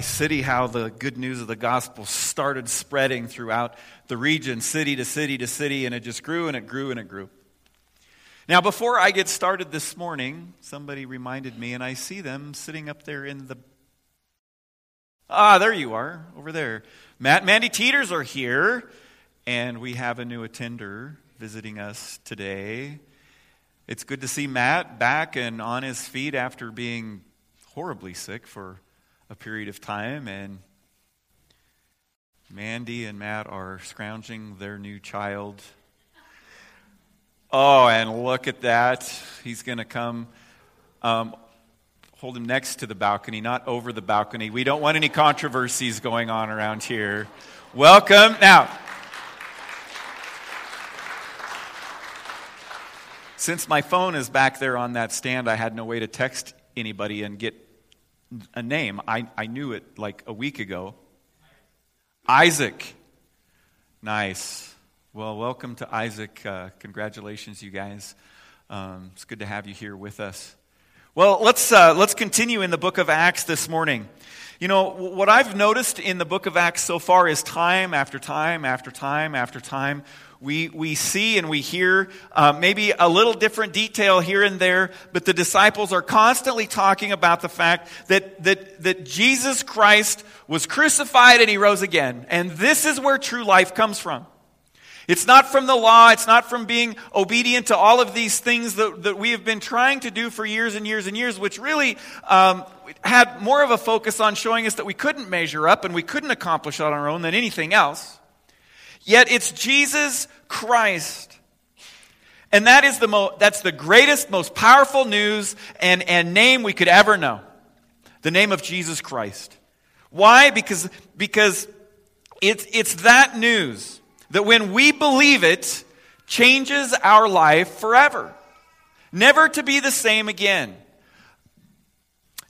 city how the good news of the gospel started spreading throughout the region, city to city to city, and it just grew and it grew and it grew. Now, before I get started this morning, somebody reminded me, and I see them sitting up there in the. Ah, there you are, over there. Matt Mandy Teeters are here, and we have a new attender visiting us today. It's good to see Matt back and on his feet after being horribly sick for a period of time, and Mandy and Matt are scrounging their new child. Oh, and look at that. He's going to come um, hold him next to the balcony, not over the balcony. We don't want any controversies going on around here. Welcome. Now, since my phone is back there on that stand, I had no way to text anybody and get a name. I, I knew it like a week ago. Isaac. Nice. Well, welcome to Isaac. Uh, congratulations, you guys. Um, it's good to have you here with us. Well, let's, uh, let's continue in the book of Acts this morning. You know, what I've noticed in the book of Acts so far is time after time after time after time, we, we see and we hear uh, maybe a little different detail here and there, but the disciples are constantly talking about the fact that, that, that Jesus Christ was crucified and he rose again. And this is where true life comes from. It's not from the law. It's not from being obedient to all of these things that, that we have been trying to do for years and years and years, which really um, had more of a focus on showing us that we couldn't measure up and we couldn't accomplish on our own than anything else. Yet it's Jesus Christ. And that is the mo- that's the greatest, most powerful news and, and name we could ever know. The name of Jesus Christ. Why? Because, because it's, it's that news that when we believe it, changes our life forever. Never to be the same again.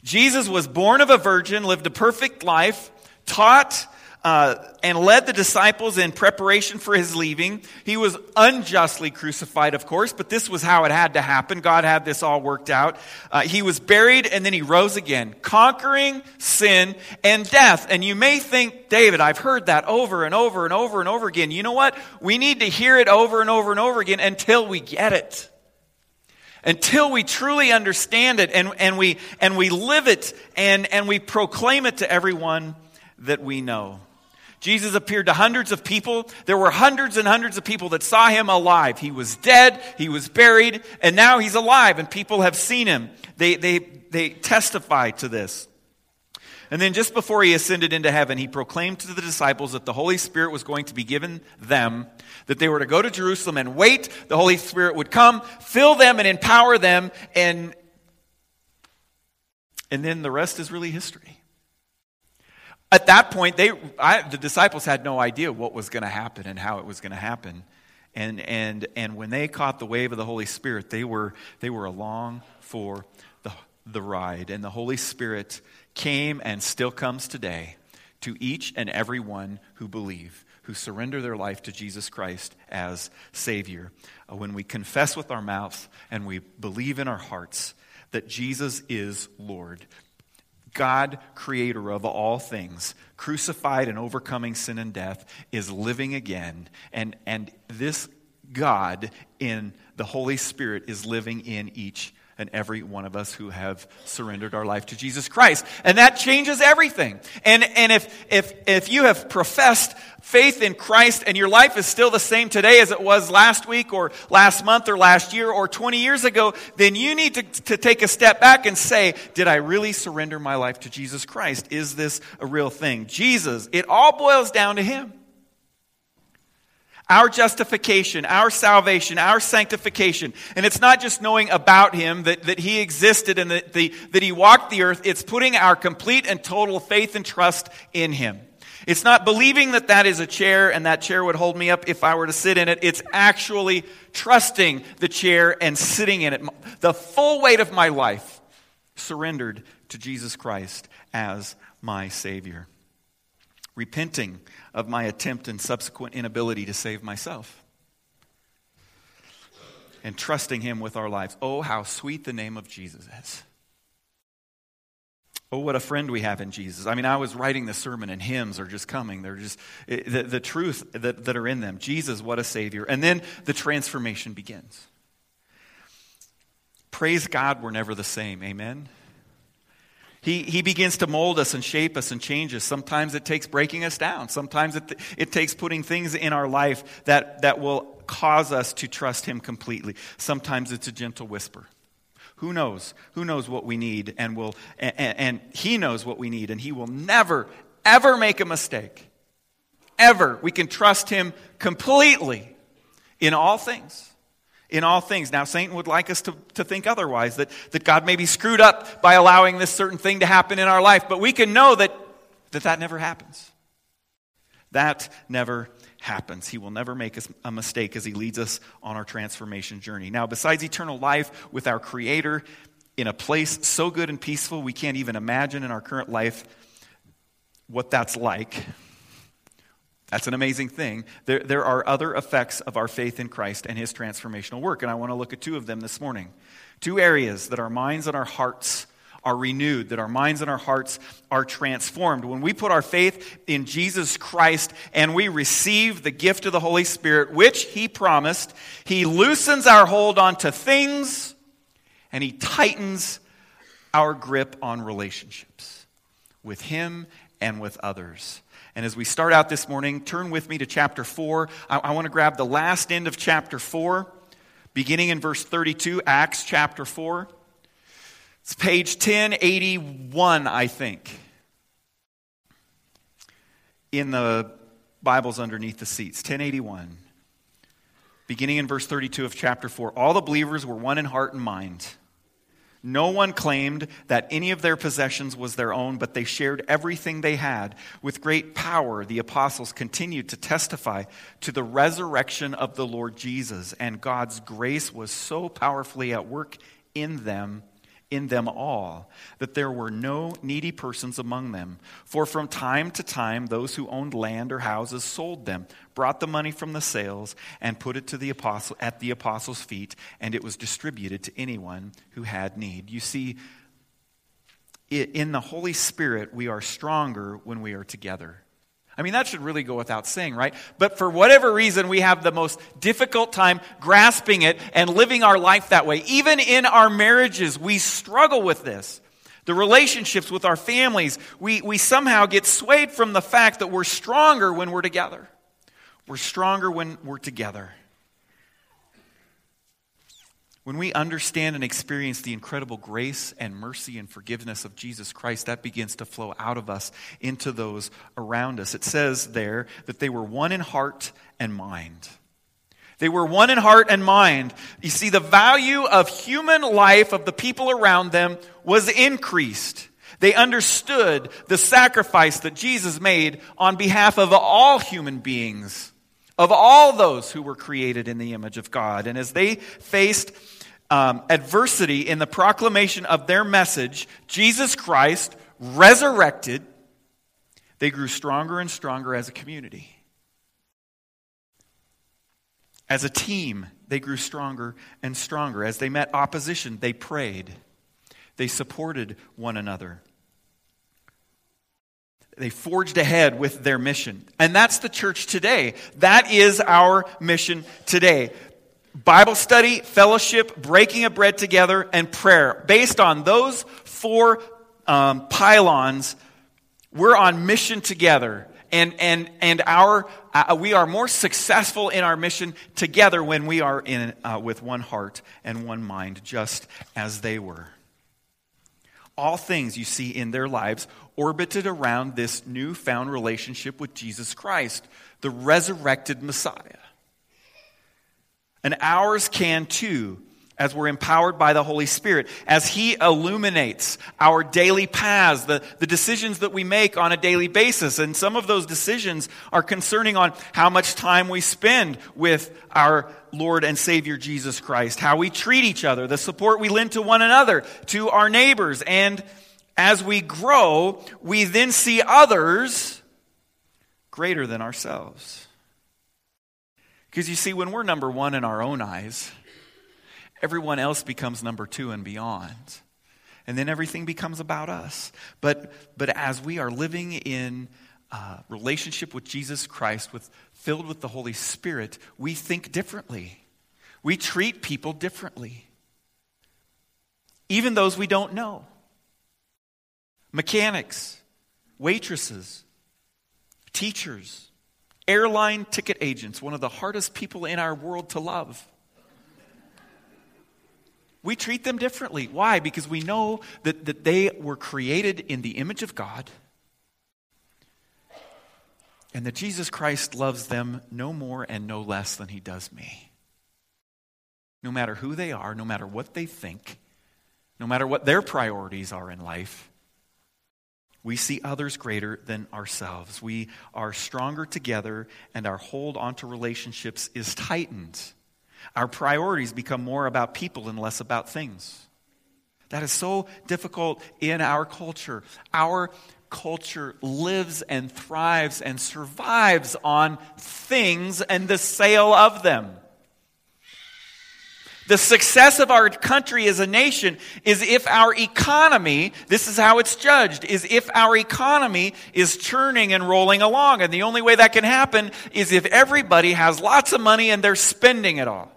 Jesus was born of a virgin, lived a perfect life, taught uh, and led the disciples in preparation for his leaving. He was unjustly crucified, of course, but this was how it had to happen. God had this all worked out. Uh, he was buried and then he rose again, conquering sin and death. And you may think, David, I've heard that over and over and over and over again. You know what? We need to hear it over and over and over again until we get it until we truly understand it and, and, we, and we live it and, and we proclaim it to everyone that we know. Jesus appeared to hundreds of people. There were hundreds and hundreds of people that saw him alive. He was dead, he was buried, and now he's alive, and people have seen him. They, they, they testify to this. And then just before he ascended into heaven, he proclaimed to the disciples that the Holy Spirit was going to be given them, that they were to go to Jerusalem and wait. The Holy Spirit would come, fill them, and empower them, and, and then the rest is really history. At that point, they, I, the disciples had no idea what was going to happen and how it was going to happen. And, and, and when they caught the wave of the Holy Spirit, they were, they were along for the, the ride. And the Holy Spirit came and still comes today to each and every one who believe, who surrender their life to Jesus Christ as Savior. Uh, when we confess with our mouths and we believe in our hearts that Jesus is Lord, God, creator of all things, crucified and overcoming sin and death, is living again. And, and this God in the Holy Spirit is living in each and every one of us who have surrendered our life to Jesus Christ. And that changes everything. And, and if, if, if you have professed faith in Christ and your life is still the same today as it was last week or last month or last year or 20 years ago, then you need to, to take a step back and say, did I really surrender my life to Jesus Christ? Is this a real thing? Jesus, it all boils down to Him. Our justification, our salvation, our sanctification. And it's not just knowing about Him, that, that He existed and that, the, that He walked the earth. It's putting our complete and total faith and trust in Him. It's not believing that that is a chair and that chair would hold me up if I were to sit in it. It's actually trusting the chair and sitting in it. The full weight of my life surrendered to Jesus Christ as my Savior. Repenting of my attempt and subsequent inability to save myself. And trusting Him with our lives. Oh, how sweet the name of Jesus is. Oh, what a friend we have in Jesus. I mean, I was writing the sermon and hymns are just coming. They're just the, the truth that, that are in them. Jesus, what a Savior. And then the transformation begins. Praise God, we're never the same. Amen. He, he begins to mold us and shape us and change us. Sometimes it takes breaking us down. Sometimes it, it takes putting things in our life that, that will cause us to trust Him completely. Sometimes it's a gentle whisper. Who knows? Who knows what we need and will and, and he knows what we need and he will never ever make a mistake. Ever. We can trust him completely in all things. In all things. Now, Satan would like us to, to think otherwise, that, that God may be screwed up by allowing this certain thing to happen in our life, but we can know that that, that never happens. That never happens. He will never make a mistake as he leads us on our transformation journey. Now, besides eternal life with our Creator in a place so good and peaceful, we can't even imagine in our current life what that's like. That's an amazing thing. There, there are other effects of our faith in Christ and his transformational work, and I want to look at two of them this morning. Two areas that our minds and our hearts are renewed, that our minds and our hearts are transformed. When we put our faith in Jesus Christ and we receive the gift of the Holy Spirit, which He promised, He loosens our hold onto things and He tightens our grip on relationships with Him and with others. And as we start out this morning, turn with me to chapter 4. I, I want to grab the last end of chapter 4, beginning in verse 32, Acts chapter 4. It's page 1081, I think, in the Bibles underneath the seats. 1081. Beginning in verse 32 of chapter 4. All the believers were one in heart and mind. No one claimed that any of their possessions was their own, but they shared everything they had. With great power, the apostles continued to testify to the resurrection of the Lord Jesus, and God's grace was so powerfully at work in them in them all, that there were no needy persons among them. For from time to time, those who owned land or houses sold them, brought the money from the sales, and put it to the apostle, at the apostles' feet, and it was distributed to anyone who had need. You see, in the Holy Spirit, we are stronger when we are together. I mean, that should really go without saying, right? But for whatever reason, we have the most difficult time grasping it and living our life that way. Even in our marriages, we struggle with this. The relationships with our families, we, we somehow get swayed from the fact that we're stronger when we're together. We're stronger when we're together. When we understand and experience the incredible grace and mercy and forgiveness of Jesus Christ, that begins to flow out of us into those around us. It says there that they were one in heart and mind. They were one in heart and mind. You see, the value of human life of the people around them was increased. They understood the sacrifice that Jesus made on behalf of all human beings, of all those who were created in the image of God. And as they faced um, adversity in the proclamation of their message, Jesus Christ resurrected, they grew stronger and stronger as a community. As a team, they grew stronger and stronger. As they met opposition, they prayed. They supported one another. They forged ahead with their mission. And that's the church today. That is our mission today. Bible study, fellowship, breaking of bread together, and prayer. Based on those four um, pylons, we're on mission together. And, and, and our, uh, we are more successful in our mission together when we are in, uh, with one heart and one mind, just as they were. All things you see in their lives orbited around this newfound relationship with Jesus Christ, the resurrected Messiah. And ours can too, as we're empowered by the Holy Spirit, as He illuminates our daily paths, the, the decisions that we make on a daily basis. And some of those decisions are concerning on how much time we spend with our Lord and Savior Jesus Christ, how we treat each other, the support we lend to one another, to our neighbors. And as we grow, we then see others greater than ourselves. Because you see, when we're number one in our own eyes, everyone else becomes number two and beyond. And then everything becomes about us. But, but as we are living in uh, relationship with Jesus Christ, with, filled with the Holy Spirit, we think differently. We treat people differently, even those we don't know. Mechanics, waitresses, teachers, airline ticket agents, one of the hardest people in our world to love. We treat them differently. Why? Because we know that, that they were created in the image of God and that Jesus Christ loves them no more and no less than he does me. No matter who they are, no matter what they think, no matter what their priorities are in life, we see others greater than ourselves. We are stronger together, and our hold onto relationships is tightened. Our priorities become more about people and less about things. That is so difficult in our culture. Our culture lives and thrives and survives on things and the sale of them. The success of our country as a nation is if our economy, this is how it's judged, is if our economy is churning and rolling along. And the only way that can happen is if everybody has lots of money and they're spending it all.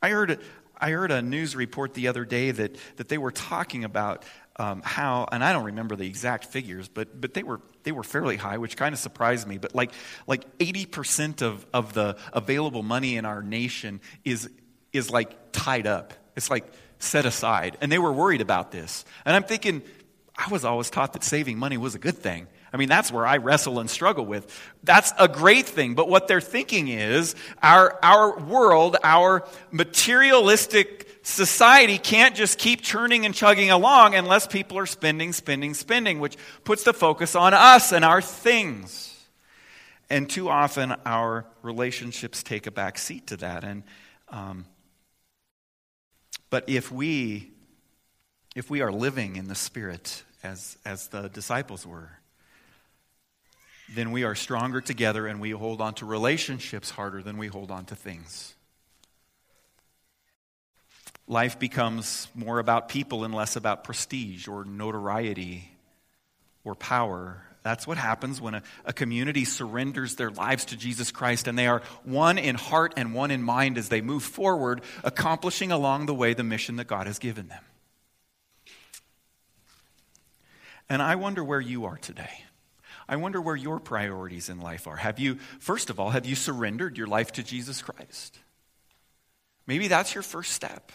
I heard, I heard a news report the other day that, that they were talking about um, how, and I don't remember the exact figures, but, but they, were, they were fairly high, which kind of surprised me. But like, like 80% of, of the available money in our nation is, is like tied up. It's like set aside. And they were worried about this. And I'm thinking, I was always taught that saving money was a good thing. I mean, that's where I wrestle and struggle with. That's a great thing. But what they're thinking is our, our world, our materialistic society can't just keep churning and chugging along unless people are spending, spending, spending, which puts the focus on us and our things. And too often our relationships take a back seat to that. And, um, but if we, if we are living in the Spirit as, as the disciples were, then we are stronger together and we hold on to relationships harder than we hold on to things life becomes more about people and less about prestige or notoriety or power. That's what happens when a, a, community surrenders their lives to Jesus Christ and they are one in heart and one in mind as they move forward, accomplishing along the way the mission that God has given them. And I wonder where you are today. I wonder where your priorities in life are. Have you, first of all, have you surrendered your life to Jesus Christ? Maybe that's your first step.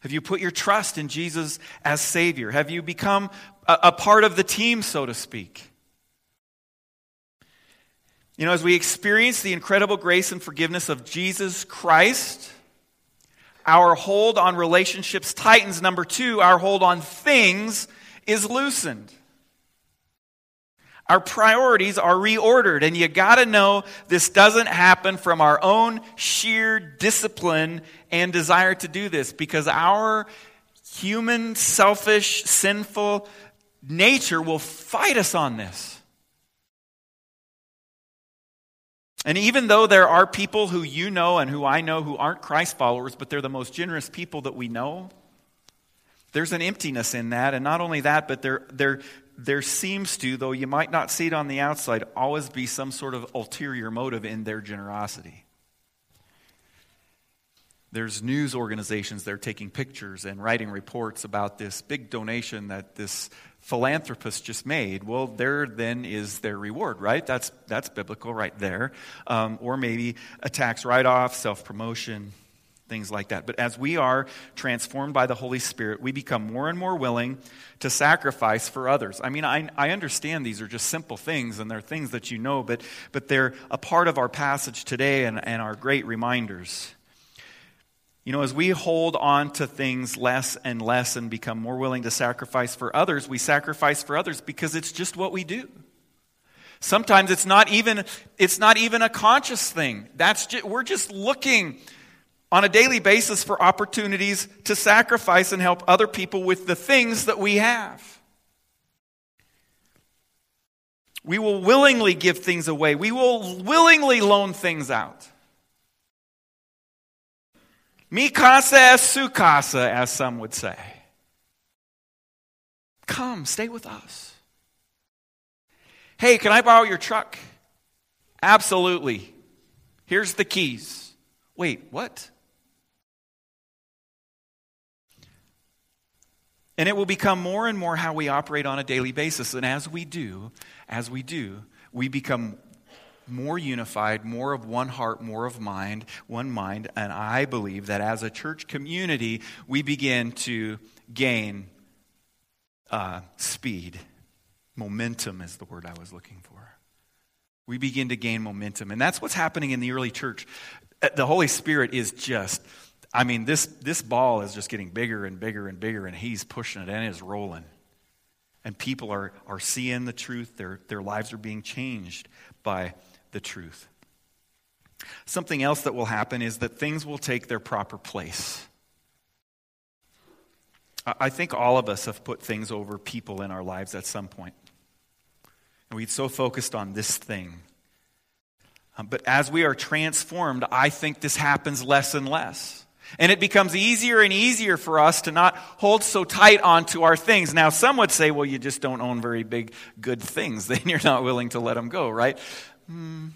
Have you put your trust in Jesus as Savior? Have you become a, a, part of the team, so to speak? You know, as we experience the incredible grace and forgiveness of Jesus Christ, our hold on relationships tightens. Number two, our hold on things is loosened. Our priorities are reordered, and you got to know this doesn't happen from our own sheer discipline and desire to do this because our human, selfish, sinful nature will fight us on this. And even though there are people who you know and who I know who aren't Christ followers, but they're the most generous people that we know, there's an emptiness in that. And not only that, but they're, they're, there seems to, though you might not see it on the outside, always be some sort of ulterior motive in their generosity. There's news organizations that are taking pictures and writing reports about this big donation that this philanthropist just made. Well, there then is their reward, right? That's, that's biblical right there. Um, or maybe a tax write off, self promotion things like that. But as we are transformed by the Holy Spirit, we become more and more willing to sacrifice for others. I mean, I, I understand these are just simple things and they're things that you know, but, but they're a part of our passage today and, and our great reminders. You know, as we hold on to things less and less and become more willing to sacrifice for others, we sacrifice for others because it's just what we do. Sometimes it's not even it's not even a conscious thing. That's just, we're just looking on a daily basis for opportunities to sacrifice and help other people with the things that we have. We will willingly give things away. We will willingly loan things out. Mi casa es su casa, as some would say. Come, stay with us. Hey, can I borrow your truck? Absolutely. Here's the keys. Wait, what? And it will become more and more how we operate on a daily basis. And as we do, as we do, we become more unified, more of one heart, more of mind, one mind. And I believe that as a church community, we begin to gain uh, speed. Momentum is the word I was looking for. We begin to gain momentum. And that's what's happening in the early church. Uh, the Holy Spirit is just I mean, this, this ball is just getting bigger and bigger and bigger, and he's pushing it and it's rolling. And people are, are seeing the truth, their, their lives are being changed by the truth. Something else that will happen is that things will take their proper place. I think all of us have put things over people in our lives at some point. And we're so focused on this thing. Um, but as we are transformed, I think this happens less and less. And it becomes easier and easier for us to not hold so tight onto our things. Now, some would say, well, you just don't own very big, good things. Then you're not willing to let them go, right? Hmm.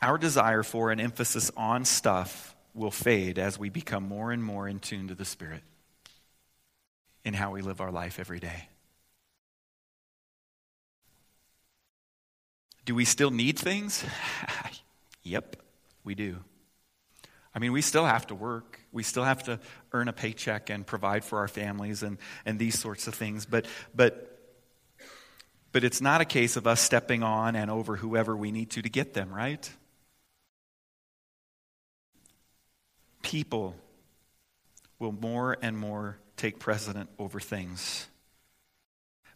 Our desire for an emphasis on stuff will fade as we become more and more in tune to the Spirit in how we live our life every day. Do we still need things? yep, we do. I mean, we still have to work. We still have to earn a paycheck and provide for our families and, and these sorts of things. But, but, but it's not a case of us stepping on and over whoever we need to to get them, right? People will more and more take precedent over things.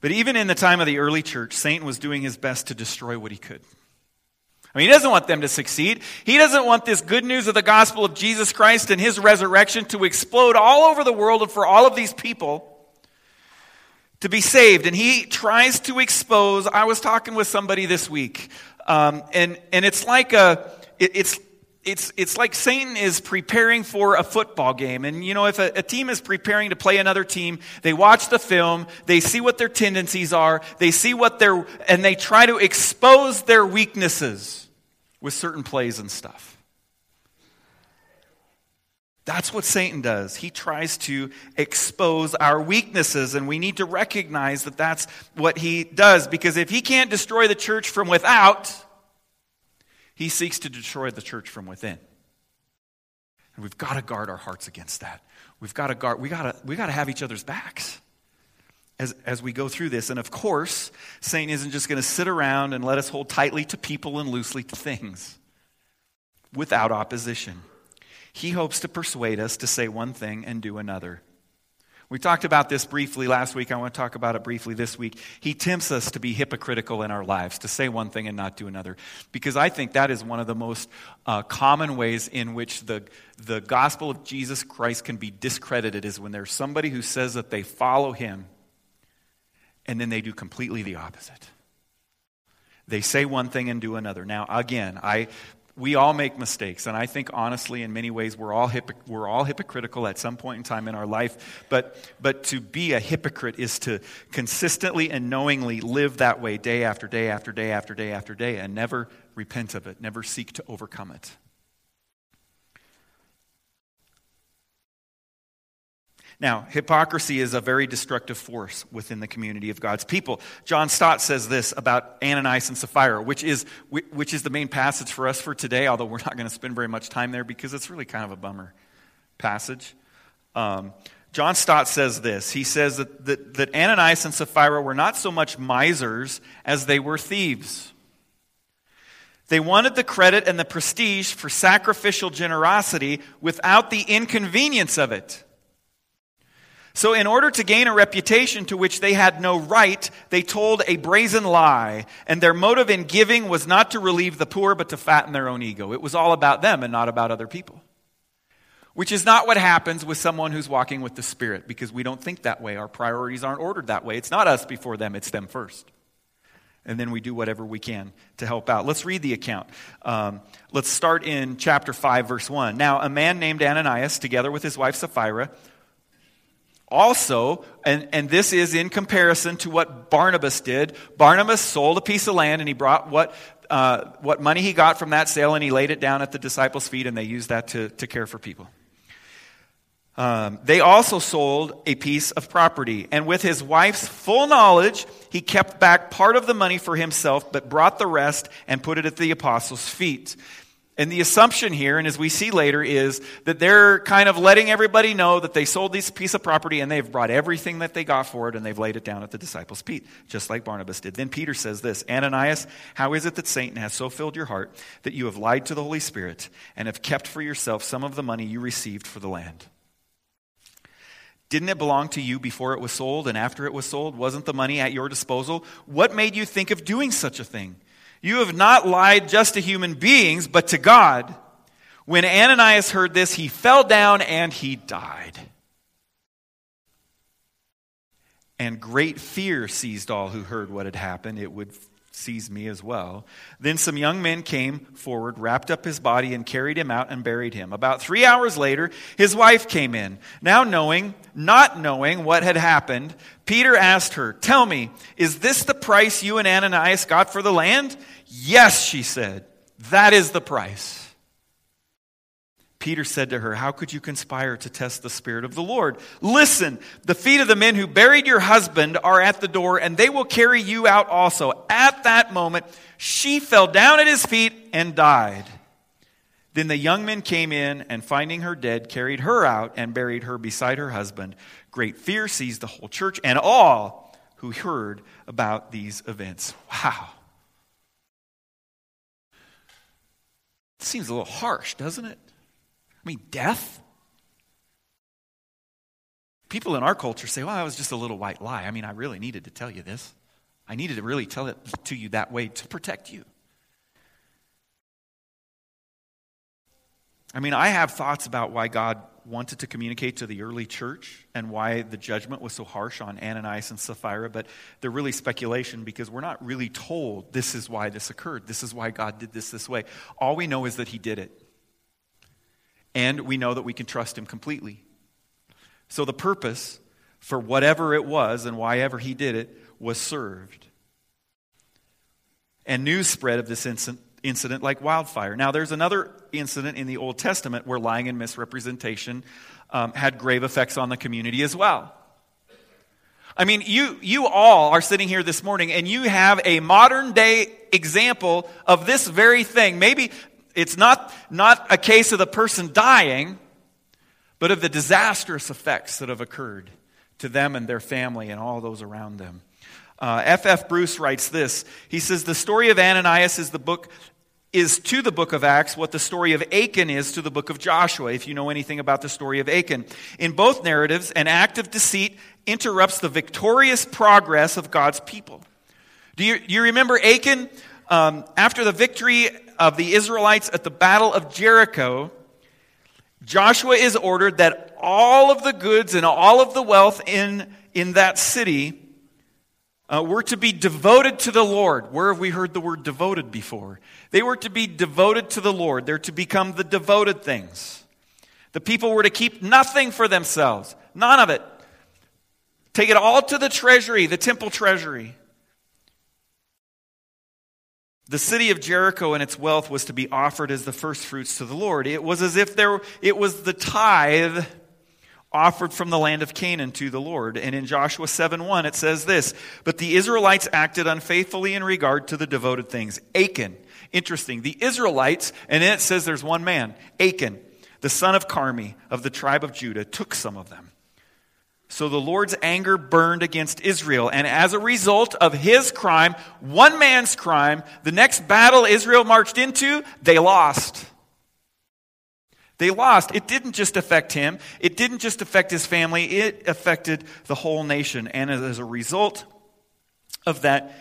But even in the time of the early church, Satan was doing his best to destroy what he could. I mean, he doesn't want them to succeed. He doesn't want this good news of the gospel of Jesus Christ and his resurrection to explode all over the world and for all of these people to be saved. And he tries to expose. I was talking with somebody this week, um, and, and it's like a, it, it's, it's, it's like Satan is preparing for a football game. And, you know, if a, a, team is preparing to play another team, they watch the film, they see what their tendencies are, they see what their, and they try to expose their weaknesses with certain plays and stuff. That's what Satan does. He tries to expose our weaknesses, and we need to recognize that that's what he does. Because if he can't destroy the church from without, he seeks to destroy the church from within. And we've got to guard our hearts against that. We've got to guard, we got to, we got to have each other's backs as, as we go through this. And of course, Satan isn't just going to sit around and let us hold tightly to people and loosely to things without opposition. He hopes to persuade us to say one thing and do another. We talked about this briefly last week. I want to talk about it briefly this week. He tempts us to be hypocritical in our lives, to say one thing and not do another. Because I think that is one of the most uh, common ways in which the, the gospel of Jesus Christ can be discredited is when there's somebody who says that they follow him and then they do completely the opposite. They say one thing and do another. Now, again, I we all make mistakes. And I think, honestly, in many ways, we're all, we're all hypocritical at some point in time in our life. But, but to be a hypocrite is to consistently and knowingly live that way day after day after day after day after day and never repent of it, never seek to overcome it. Now, hypocrisy is a very destructive force within the community of God's people. John Stott says this about Ananias and Sapphira, which is, which is the main passage for us for today, although we're not going to spend very much time there because it's really kind of a bummer passage. Um, John Stott says this. He says that, that, that Ananias and Sapphira were not so much misers as they were thieves. They wanted the credit and the prestige for sacrificial generosity without the inconvenience of it. So, in order to gain a reputation to which they had no right, they told a brazen lie. And their motive in giving was not to relieve the poor, but to fatten their own ego. It was all about them and not about other people. Which is not what happens with someone who's walking with the Spirit, because we don't think that way. Our priorities aren't ordered that way. It's not us before them, it's them first. And then we do whatever we can to help out. Let's read the account. Um, let's start in chapter 5, verse 1. Now, a man named Ananias, together with his wife Sapphira, also, and, and this is in comparison to what Barnabas did. Barnabas sold a piece of land and he brought what, uh, what money he got from that sale and he laid it down at the disciples' feet and they used that to, to care for people. Um, they also sold a piece of property, and with his wife's full knowledge, he kept back part of the money for himself, but brought the rest and put it at the apostles' feet. And the assumption here, and as we see later, is that they're kind of letting everybody know that they sold this piece of property and they've brought everything that they got for it and they've laid it down at the disciples' feet, just like Barnabas did. Then Peter says this Ananias, how is it that Satan has so filled your heart that you have lied to the Holy Spirit and have kept for yourself some of the money you received for the land? Didn't it belong to you before it was sold and after it was sold? Wasn't the money at your disposal? What made you think of doing such a thing? You have not lied just to human beings, but to God. When Ananias heard this, he fell down and he died. And great fear seized all who heard what had happened. It would seize me as well. Then some young men came forward, wrapped up his body, and carried him out and buried him. About three hours later, his wife came in. Now knowing, not knowing what had happened, Peter asked her, Tell me, is this the price you and Ananias got for the land? Yes, she said. That is the price. Peter said to her, How could you conspire to test the Spirit of the Lord? Listen, the feet of the men who buried your husband are at the door, and they will carry you out also. At that moment, she fell down at his feet and died. Then the young men came in, and finding her dead, carried her out and buried her beside her husband. Great fear seized the whole church and all who heard about these events. Wow. It seems a little harsh, doesn't it? I mean, death? People in our culture say, well, that was just a little white lie. I mean, I really needed to tell you this. I needed to really tell it to you that way to protect you. I mean, I have thoughts about why God wanted to communicate to the early church and why the judgment was so harsh on Ananias and Sapphira, but they're really speculation because we're not really told this is why this occurred. This is why God did this this way. All we know is that He did it and we know that we can trust him completely. So the purpose for whatever it was and why ever he did it was served. And news spread of this incident like wildfire. Now, there's another incident in the Old Testament where lying and misrepresentation um, had grave effects on the community as well. I mean, you, you all are sitting here this morning and you have a modern day example of this very thing. Maybe, it's not, not a case of the person dying, but of the disastrous effects that have occurred to them and their family and all those around them. F.F. Uh, F. Bruce writes this. He says, The story of Ananias is the book is to the book of Acts what the story of Achan is to the book of Joshua, if you know anything about the story of Achan. In both narratives, an act of deceit interrupts the victorious progress of God's people. Do you, you remember Achan? Um, after the victory of the Israelites at the Battle of Jericho, Joshua is ordered that all of the goods and all of the wealth in, in that city uh, were to be devoted to the Lord. Where have we heard the word devoted before? They were to be devoted to the Lord. They're to become the devoted things. The people were to keep nothing for themselves, none of it. Take it all to the treasury, the temple treasury. The city of Jericho and its wealth was to be offered as the first fruits to the Lord. It was as if there, it was the tithe offered from the land of Canaan to the Lord. And in Joshua 7 1, it says this But the Israelites acted unfaithfully in regard to the devoted things. Achan. Interesting. The Israelites, and then it says there's one man, Achan, the son of Carmi of the tribe of Judah, took some of them. So the Lord's anger burned against Israel. And as a result of his crime, one man's crime, the next battle Israel marched into, they lost. They lost. It didn't just affect him, it didn't just affect his family, it affected the whole nation. And as a result of that,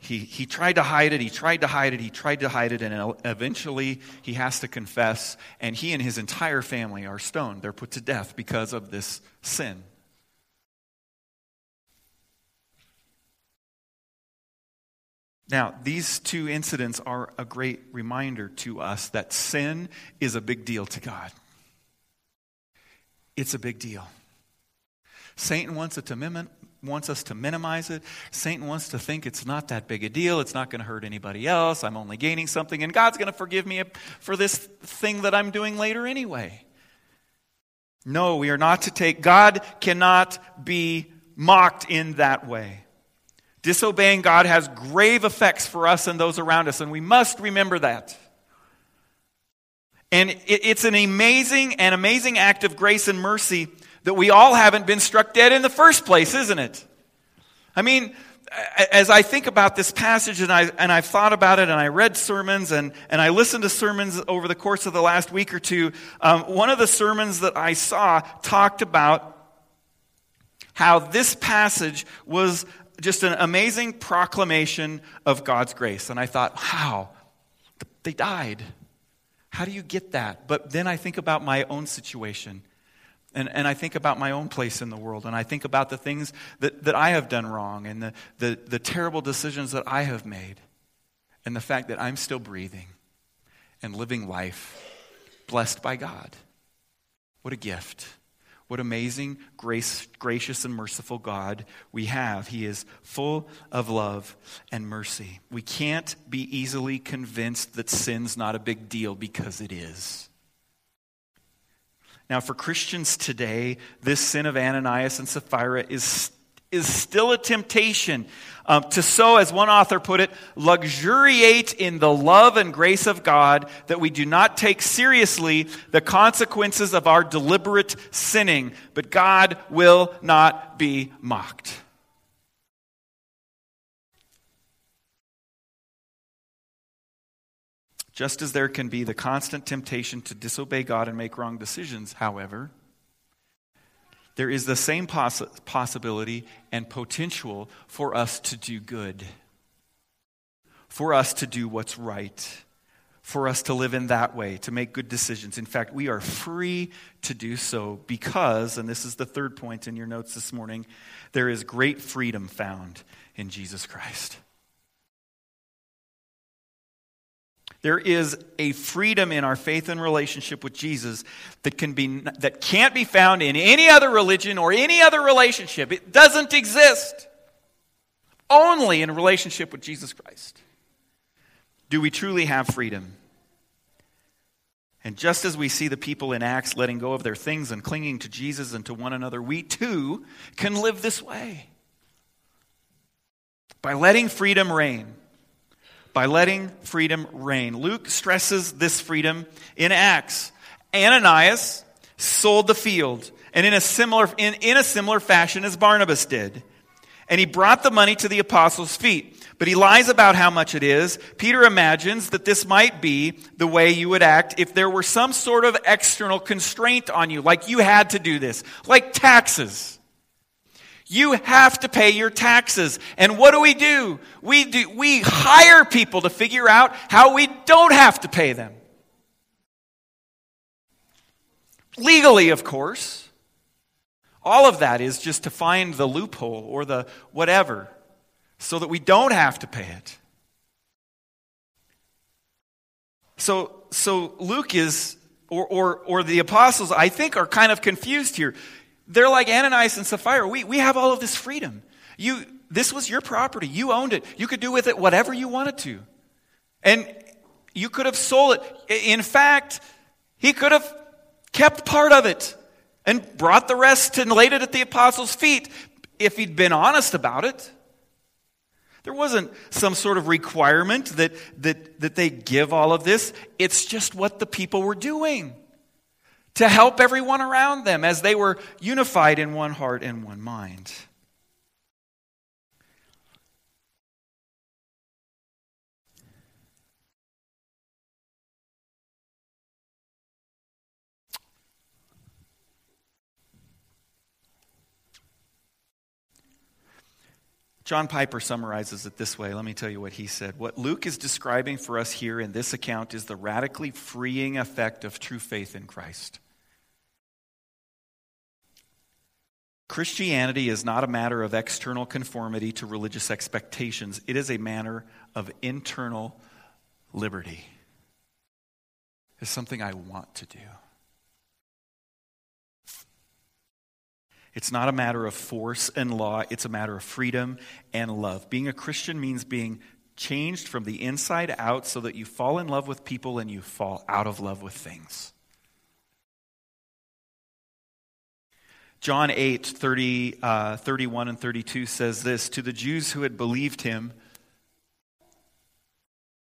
he, he tried to hide it, he tried to hide it, he tried to hide it, and eventually he has to confess, and he and his entire family are stoned. They're put to death because of this sin. Now, these two incidents are a great reminder to us that sin is a big deal to God. It's a big deal. Satan wants, it to mim- wants us to minimize it. Satan wants to think it's not that big a deal. It's not going to hurt anybody else. I'm only gaining something, and God's going to forgive me for this thing that I'm doing later anyway. No, we are not to take, God cannot be mocked in that way. Disobeying God has grave effects for us and those around us, and we must remember that. And it's an amazing and amazing act of grace and mercy that we all haven't been struck dead in the first place, isn't it? I mean, as I think about this passage and, I, and I've thought about it and I read sermons and, and I listened to sermons over the course of the last week or two, um, one of the sermons that I saw talked about how this passage was just an amazing proclamation of God's grace. And I thought, wow, they died. How do you get that? But then I think about my own situation and, and I think about my own place in the world, and I think about the things that, that I have done wrong, and the, the, the terrible decisions that I have made, and the fact that I'm still breathing and living life blessed by God. What a gift. What amazing, grace, gracious, and merciful God we have. He is full of love and mercy. We can't be easily convinced that sin's not a big deal because it is. Now, for Christians today, this sin of Ananias and Sapphira is, is still a temptation um, to so, as one author put it, luxuriate in the love and grace of God that we do not take seriously the consequences of our deliberate sinning, but God will not be mocked. Just as there can be the constant temptation to disobey God and make wrong decisions, however, there is the same poss- possibility and potential for us to do good, for us to do what's right, for us to live in that way, to make good decisions. In fact, we are free to do so because, and this is the third point in your notes this morning, there is great freedom found in Jesus Christ. There is a freedom in our faith and relationship with Jesus that, can be, that can't be found in any other religion or any other relationship. It doesn't exist. Only in relationship with Jesus Christ do we truly have freedom. And just as we see the people in Acts letting go of their things and clinging to Jesus and to one another, we too can live this way. By letting freedom reign by letting freedom reign. Luke stresses this freedom in Acts. Ananias sold the field, and in a similar, in, in a similar fashion as Barnabas did. And he brought the money to the apostles' feet. But he lies about how much it is. Peter imagines that this might be the way you would act if there were some sort of external constraint on you, like you had to do this, like taxes. You have to pay your taxes. And what do we do? We do, we hire people to figure out how we don't have to pay them. Legally, of course. All of that is just to find the loophole or the whatever so that we don't have to pay it. So, so Luke is, or, or, or the apostles, I think, are kind of confused here. They're like Ananias and Sapphira. We, we have all of this freedom. You, this was your property. You owned it. You could do with it whatever you wanted to. And you could have sold it. In fact, he could have kept part of it and brought the rest and laid it at the apostles' feet if he'd been honest about it. There wasn't some sort of requirement that, that, that they give all of this. It's just what the people were doing to help everyone around them as they were unified in one heart and one mind. John Piper summarizes it this way. Let me tell you what he said. What Luke is describing for us here in this account is the radically freeing effect of true faith in Christ. Christianity is not a matter of external conformity to religious expectations, it is a matter of internal liberty. It's something I want to do. It's not a matter of force and law, it's a matter of freedom and love. Being a Christian means being changed from the inside out so that you fall in love with people and you fall out of love with things. John 8, 30, uh, 31 and 32 says this To the Jews who had believed him,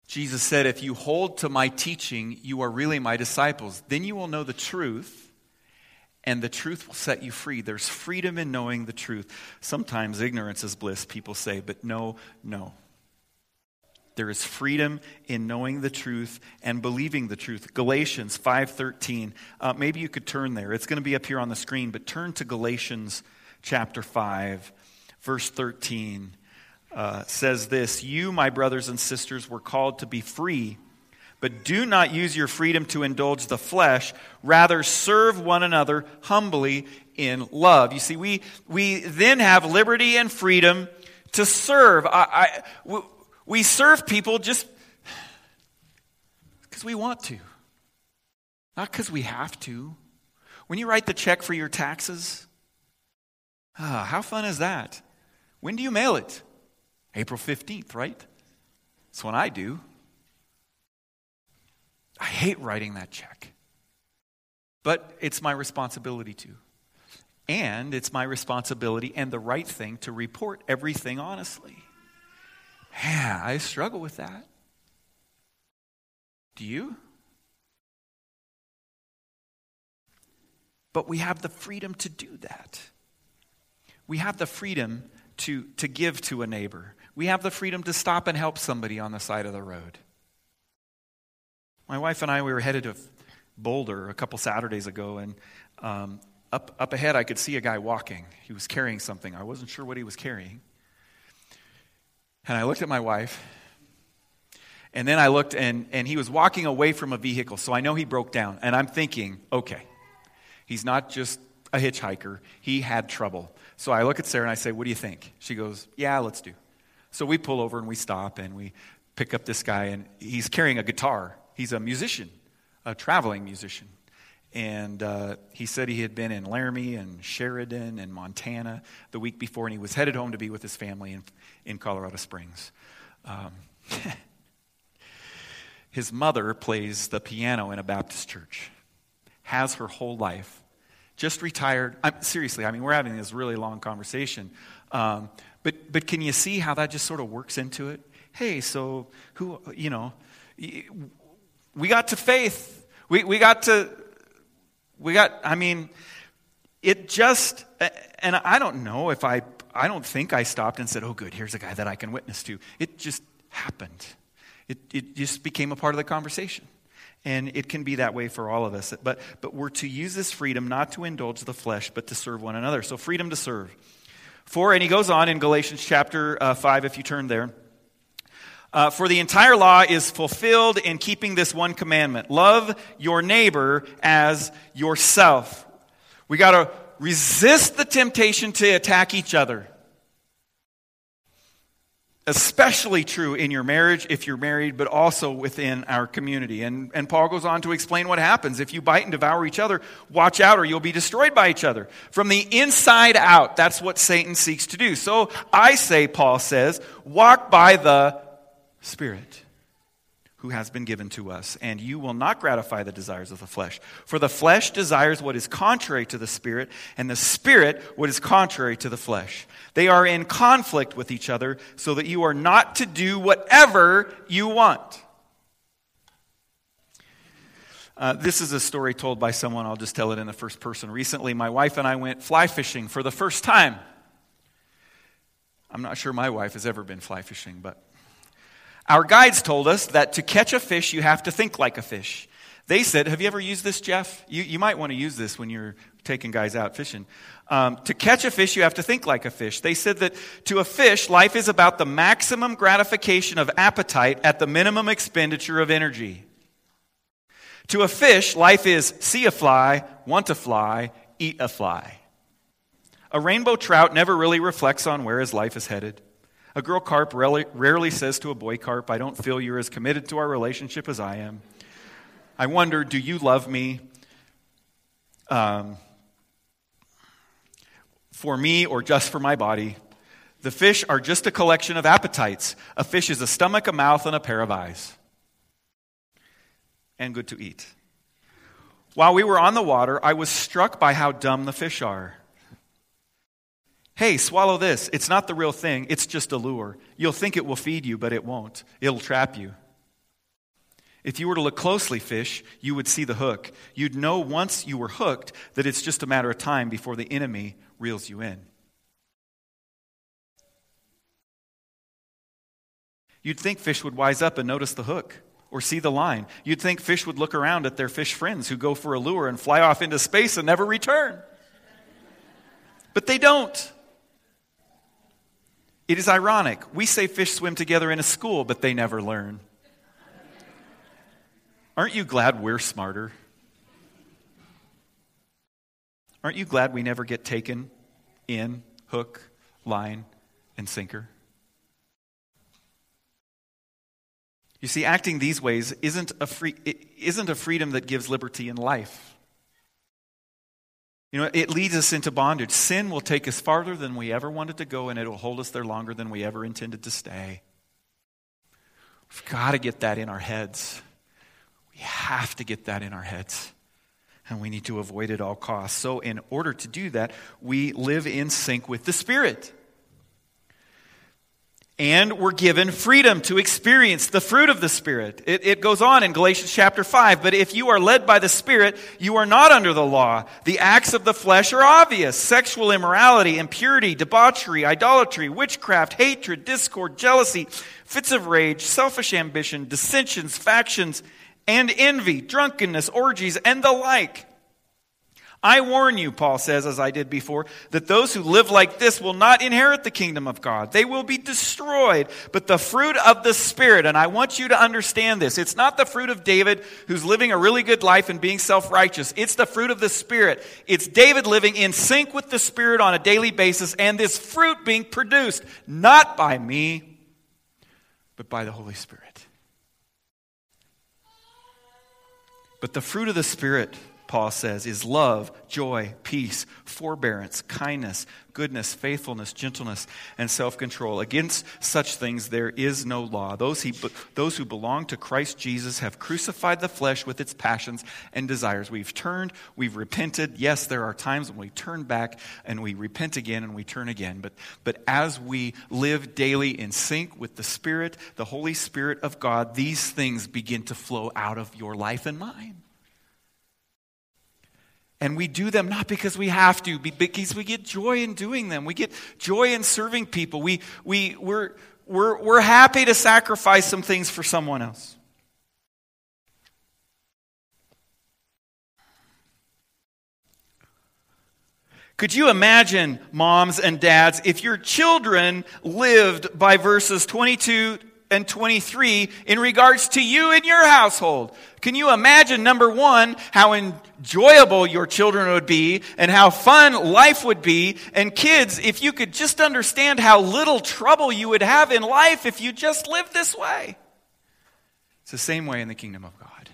Jesus said, If you hold to my teaching, you are really my disciples. Then you will know the truth, and the truth will set you free. There's freedom in knowing the truth. Sometimes ignorance is bliss, people say, but no, no. There is freedom in knowing the truth and believing the truth. Galatians 5:13. Uh, maybe you could turn there. It's going to be up here on the screen, but turn to Galatians chapter 5, verse 13. Uh, says this You, my brothers and sisters, were called to be free, but do not use your freedom to indulge the flesh. Rather, serve one another humbly in love. You see, we, we then have liberty and freedom to serve. I, I, we serve people just because we want to, not because we have to. When you write the check for your taxes, ah, how fun is that? When do you mail it? April 15th, right? That's when I do. I hate writing that check. But it's my responsibility to. And it's my responsibility and the right thing to report everything honestly. Yeah, I struggle with that. Do you? But we have the freedom to do that. We have the freedom to, to give to a neighbor. We have the freedom to stop and help somebody on the side of the road. My wife and I, we were headed to Boulder a couple Saturdays ago, and um, up, up ahead, I could see a guy walking. He was carrying something. I wasn't sure what he was carrying. And I looked at my wife. And then I looked, and, and he was walking away from a vehicle. So I know he broke down. And I'm thinking, okay, he's not just a hitchhiker, he had trouble. So I look at Sarah and I say, What do you think? She goes, Yeah, let's do. So we pull over and we stop and we pick up this guy, and he's carrying a guitar. He's a musician, a traveling musician. And uh, he said he had been in Laramie and Sheridan and Montana the week before, and he was headed home to be with his family in, in Colorado Springs. Um, his mother plays the piano in a Baptist church, has her whole life, just retired. I'm, seriously, I mean, we're having this really long conversation. Um, but, but can you see how that just sort of works into it? Hey, so who, you know, we got to faith. We, we got to we got, I mean, it just, and I don't know if I, I don't think I stopped and said, oh, good, here's a guy that I can witness to. It just happened. It, it just became a part of the conversation. And it can be that way for all of us. But, but we're to use this freedom not to indulge the flesh, but to serve one another. So, freedom to serve. For, and he goes on in Galatians chapter uh, 5, if you turn there. Uh, for the entire law is fulfilled in keeping this one commandment love your neighbor as yourself. We got to resist the temptation to attack each other. Especially true in your marriage if you're married, but also within our community. And, and Paul goes on to explain what happens. If you bite and devour each other, watch out or you'll be destroyed by each other. From the inside out, that's what Satan seeks to do. So I say, Paul says, walk by the Spirit who has been given to us, and you will not gratify the desires of the flesh. For the flesh desires what is contrary to the Spirit, and the Spirit what is contrary to the flesh. They are in conflict with each other, so that you are not to do whatever you want. Uh, this is a story told by someone, I'll just tell it in the first person. Recently, my wife and I went fly fishing for the first time. I'm not sure my wife has ever been fly fishing, but our guides told us that to catch a fish, you have to think like a fish. They said, Have you ever used this, Jeff? You, you might want to use this when you're taking guys out fishing. Um, to catch a fish, you have to think like a fish. They said that to a fish, life is about the maximum gratification of appetite at the minimum expenditure of energy. To a fish, life is see a fly, want to fly, eat a fly. A rainbow trout never really reflects on where his life is headed. A girl carp rarely, rarely says to a boy carp, I don't feel you're as committed to our relationship as I am. I wonder, do you love me um, for me or just for my body? The fish are just a collection of appetites. A fish is a stomach, a mouth, and a pair of eyes. And good to eat. While we were on the water, I was struck by how dumb the fish are. Hey, swallow this. It's not the real thing, it's just a lure. You'll think it will feed you, but it won't. It'll trap you. If you were to look closely, fish, you would see the hook. You'd know once you were hooked that it's just a matter of time before the enemy reels you in. You'd think fish would wise up and notice the hook or see the line. You'd think fish would look around at their fish friends who go for a lure and fly off into space and never return. But they don't. It is ironic. We say fish swim together in a school, but they never learn. Aren't you glad we're smarter? Aren't you glad we never get taken in hook, line, and sinker? You see, acting these ways isn't a, free, isn't a freedom that gives liberty in life. You know, it leads us into bondage. Sin will take us farther than we ever wanted to go, and it will hold us there longer than we ever intended to stay. We've got to get that in our heads. We have to get that in our heads. And we need to avoid it at all costs. So, in order to do that, we live in sync with the Spirit and we're given freedom to experience the fruit of the Spirit. It, it, goes on in Galatians chapter 5. But if you are led by the Spirit, you are not under the law. The acts of the flesh are obvious sexual immorality, impurity, debauchery, idolatry, witchcraft, hatred, discord, jealousy, fits of rage, selfish ambition, dissensions, factions, and envy, drunkenness, orgies, and the like I warn you, Paul says, as I did before, that those who live like this will not inherit the kingdom of God. They will be destroyed. But the fruit of the Spirit, and I want you to understand this, it's not the fruit of David who's living a really good life and being self righteous. It's the fruit of the Spirit. It's David living in sync with the Spirit on a daily basis, and this fruit being produced not by me, but by the Holy Spirit. But the fruit of the Spirit Paul says, is love, joy, peace, forbearance, kindness, goodness, faithfulness, gentleness, and self control. Against such things there is no law. Those, he, those who belong to Christ Jesus have crucified the flesh with its passions and desires. We've turned, we've repented. Yes, there are times when we turn back and we repent again and we turn again. But, but as we live daily in sync with the Spirit, the Holy Spirit of God, these things begin to flow out of your life and mine. And we do them not because we have to, because we get joy in doing them. We get joy in serving people. We, we, we're, we're, we're happy to sacrifice some things for someone else. Could you imagine, moms and dads, if your children lived by verses 22 and 23 in regards to you and your household. Can you imagine, number one, how enjoyable your children would be and how fun life would be? And kids, if you could just understand how little trouble you would have in life if you just lived this way. It's the same way in the kingdom of God.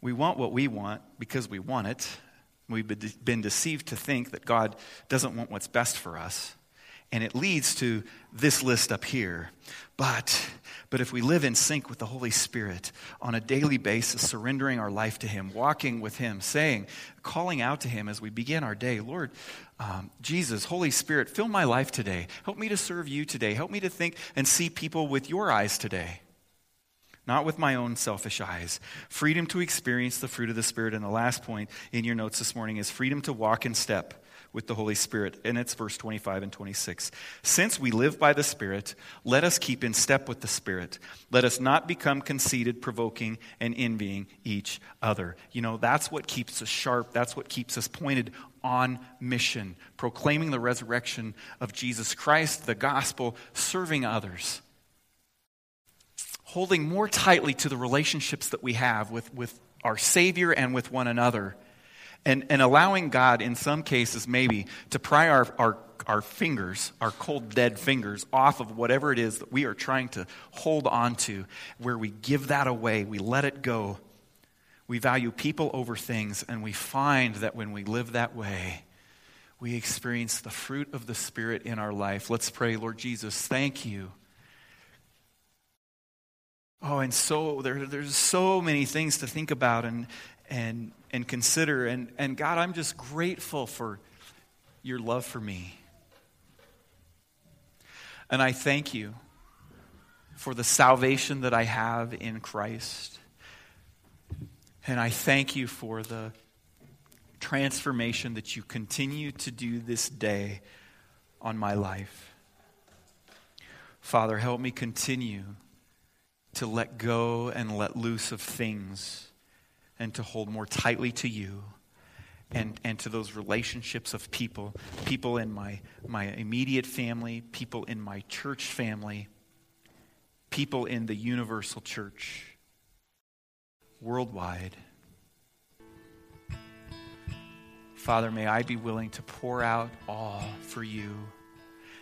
We want what we want because we want it. We've been deceived to think that God doesn't want what's best for us. And it leads to this list up here. But, but if we live in sync with the Holy Spirit on a daily basis, surrendering our life to Him, walking with Him, saying, calling out to Him as we begin our day, Lord, um, Jesus, Holy Spirit, fill my life today. Help me to serve you today. Help me to think and see people with your eyes today not with my own selfish eyes. Freedom to experience the fruit of the Spirit. And the last point in your notes this morning is freedom to walk in step with the Holy Spirit. And it's verse 25 and 26. Since we live by the Spirit, let us keep in step with the Spirit. Let us not become conceited, provoking, and envying each other. You know, that's what keeps us sharp. That's what keeps us pointed on mission, proclaiming the resurrection of Jesus Christ, the gospel, serving others. Holding more tightly to the relationships that we have with, with our Savior and with one another And, and allowing God, in some cases, maybe, to pry our, our, our fingers, our cold, dead fingers, off of whatever it is that we are trying to hold on to, where we give that away, we let it go. We value people over things, and we find that when we live that way, we experience the fruit of the Spirit in our life. Let's pray, Lord Jesus, thank you. Oh, and so there, there's so many things to think about and, and, and consider. And, and God, I'm just grateful for your love for me. And I thank you for the salvation that I have in Christ. And I thank you for the transformation that you continue to do this day on my life. Father, help me continue to let go and let loose of things and to hold more tightly to you and, and to those relationships of people, people in my, my immediate family, people in my church family, people in the universal church, worldwide. Father, may I be willing to pour out all for you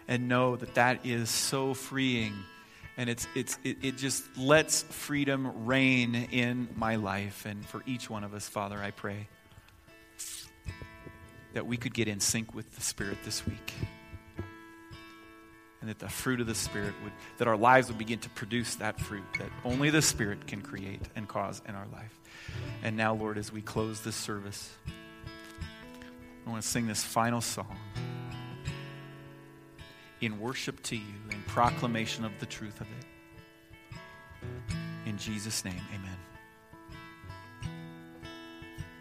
and know that that is so freeing and it's, it's, it, it just lets freedom reign in my life. And for each one of us, Father, I pray that we could get in sync with the Spirit this week. And that the fruit of the Spirit would, that our lives would begin to produce that fruit that only the Spirit can create and cause in our life. And now, Lord, as we close this service, I want to sing this final song in worship to you, in proclamation of the truth of it. In Jesus' name, amen.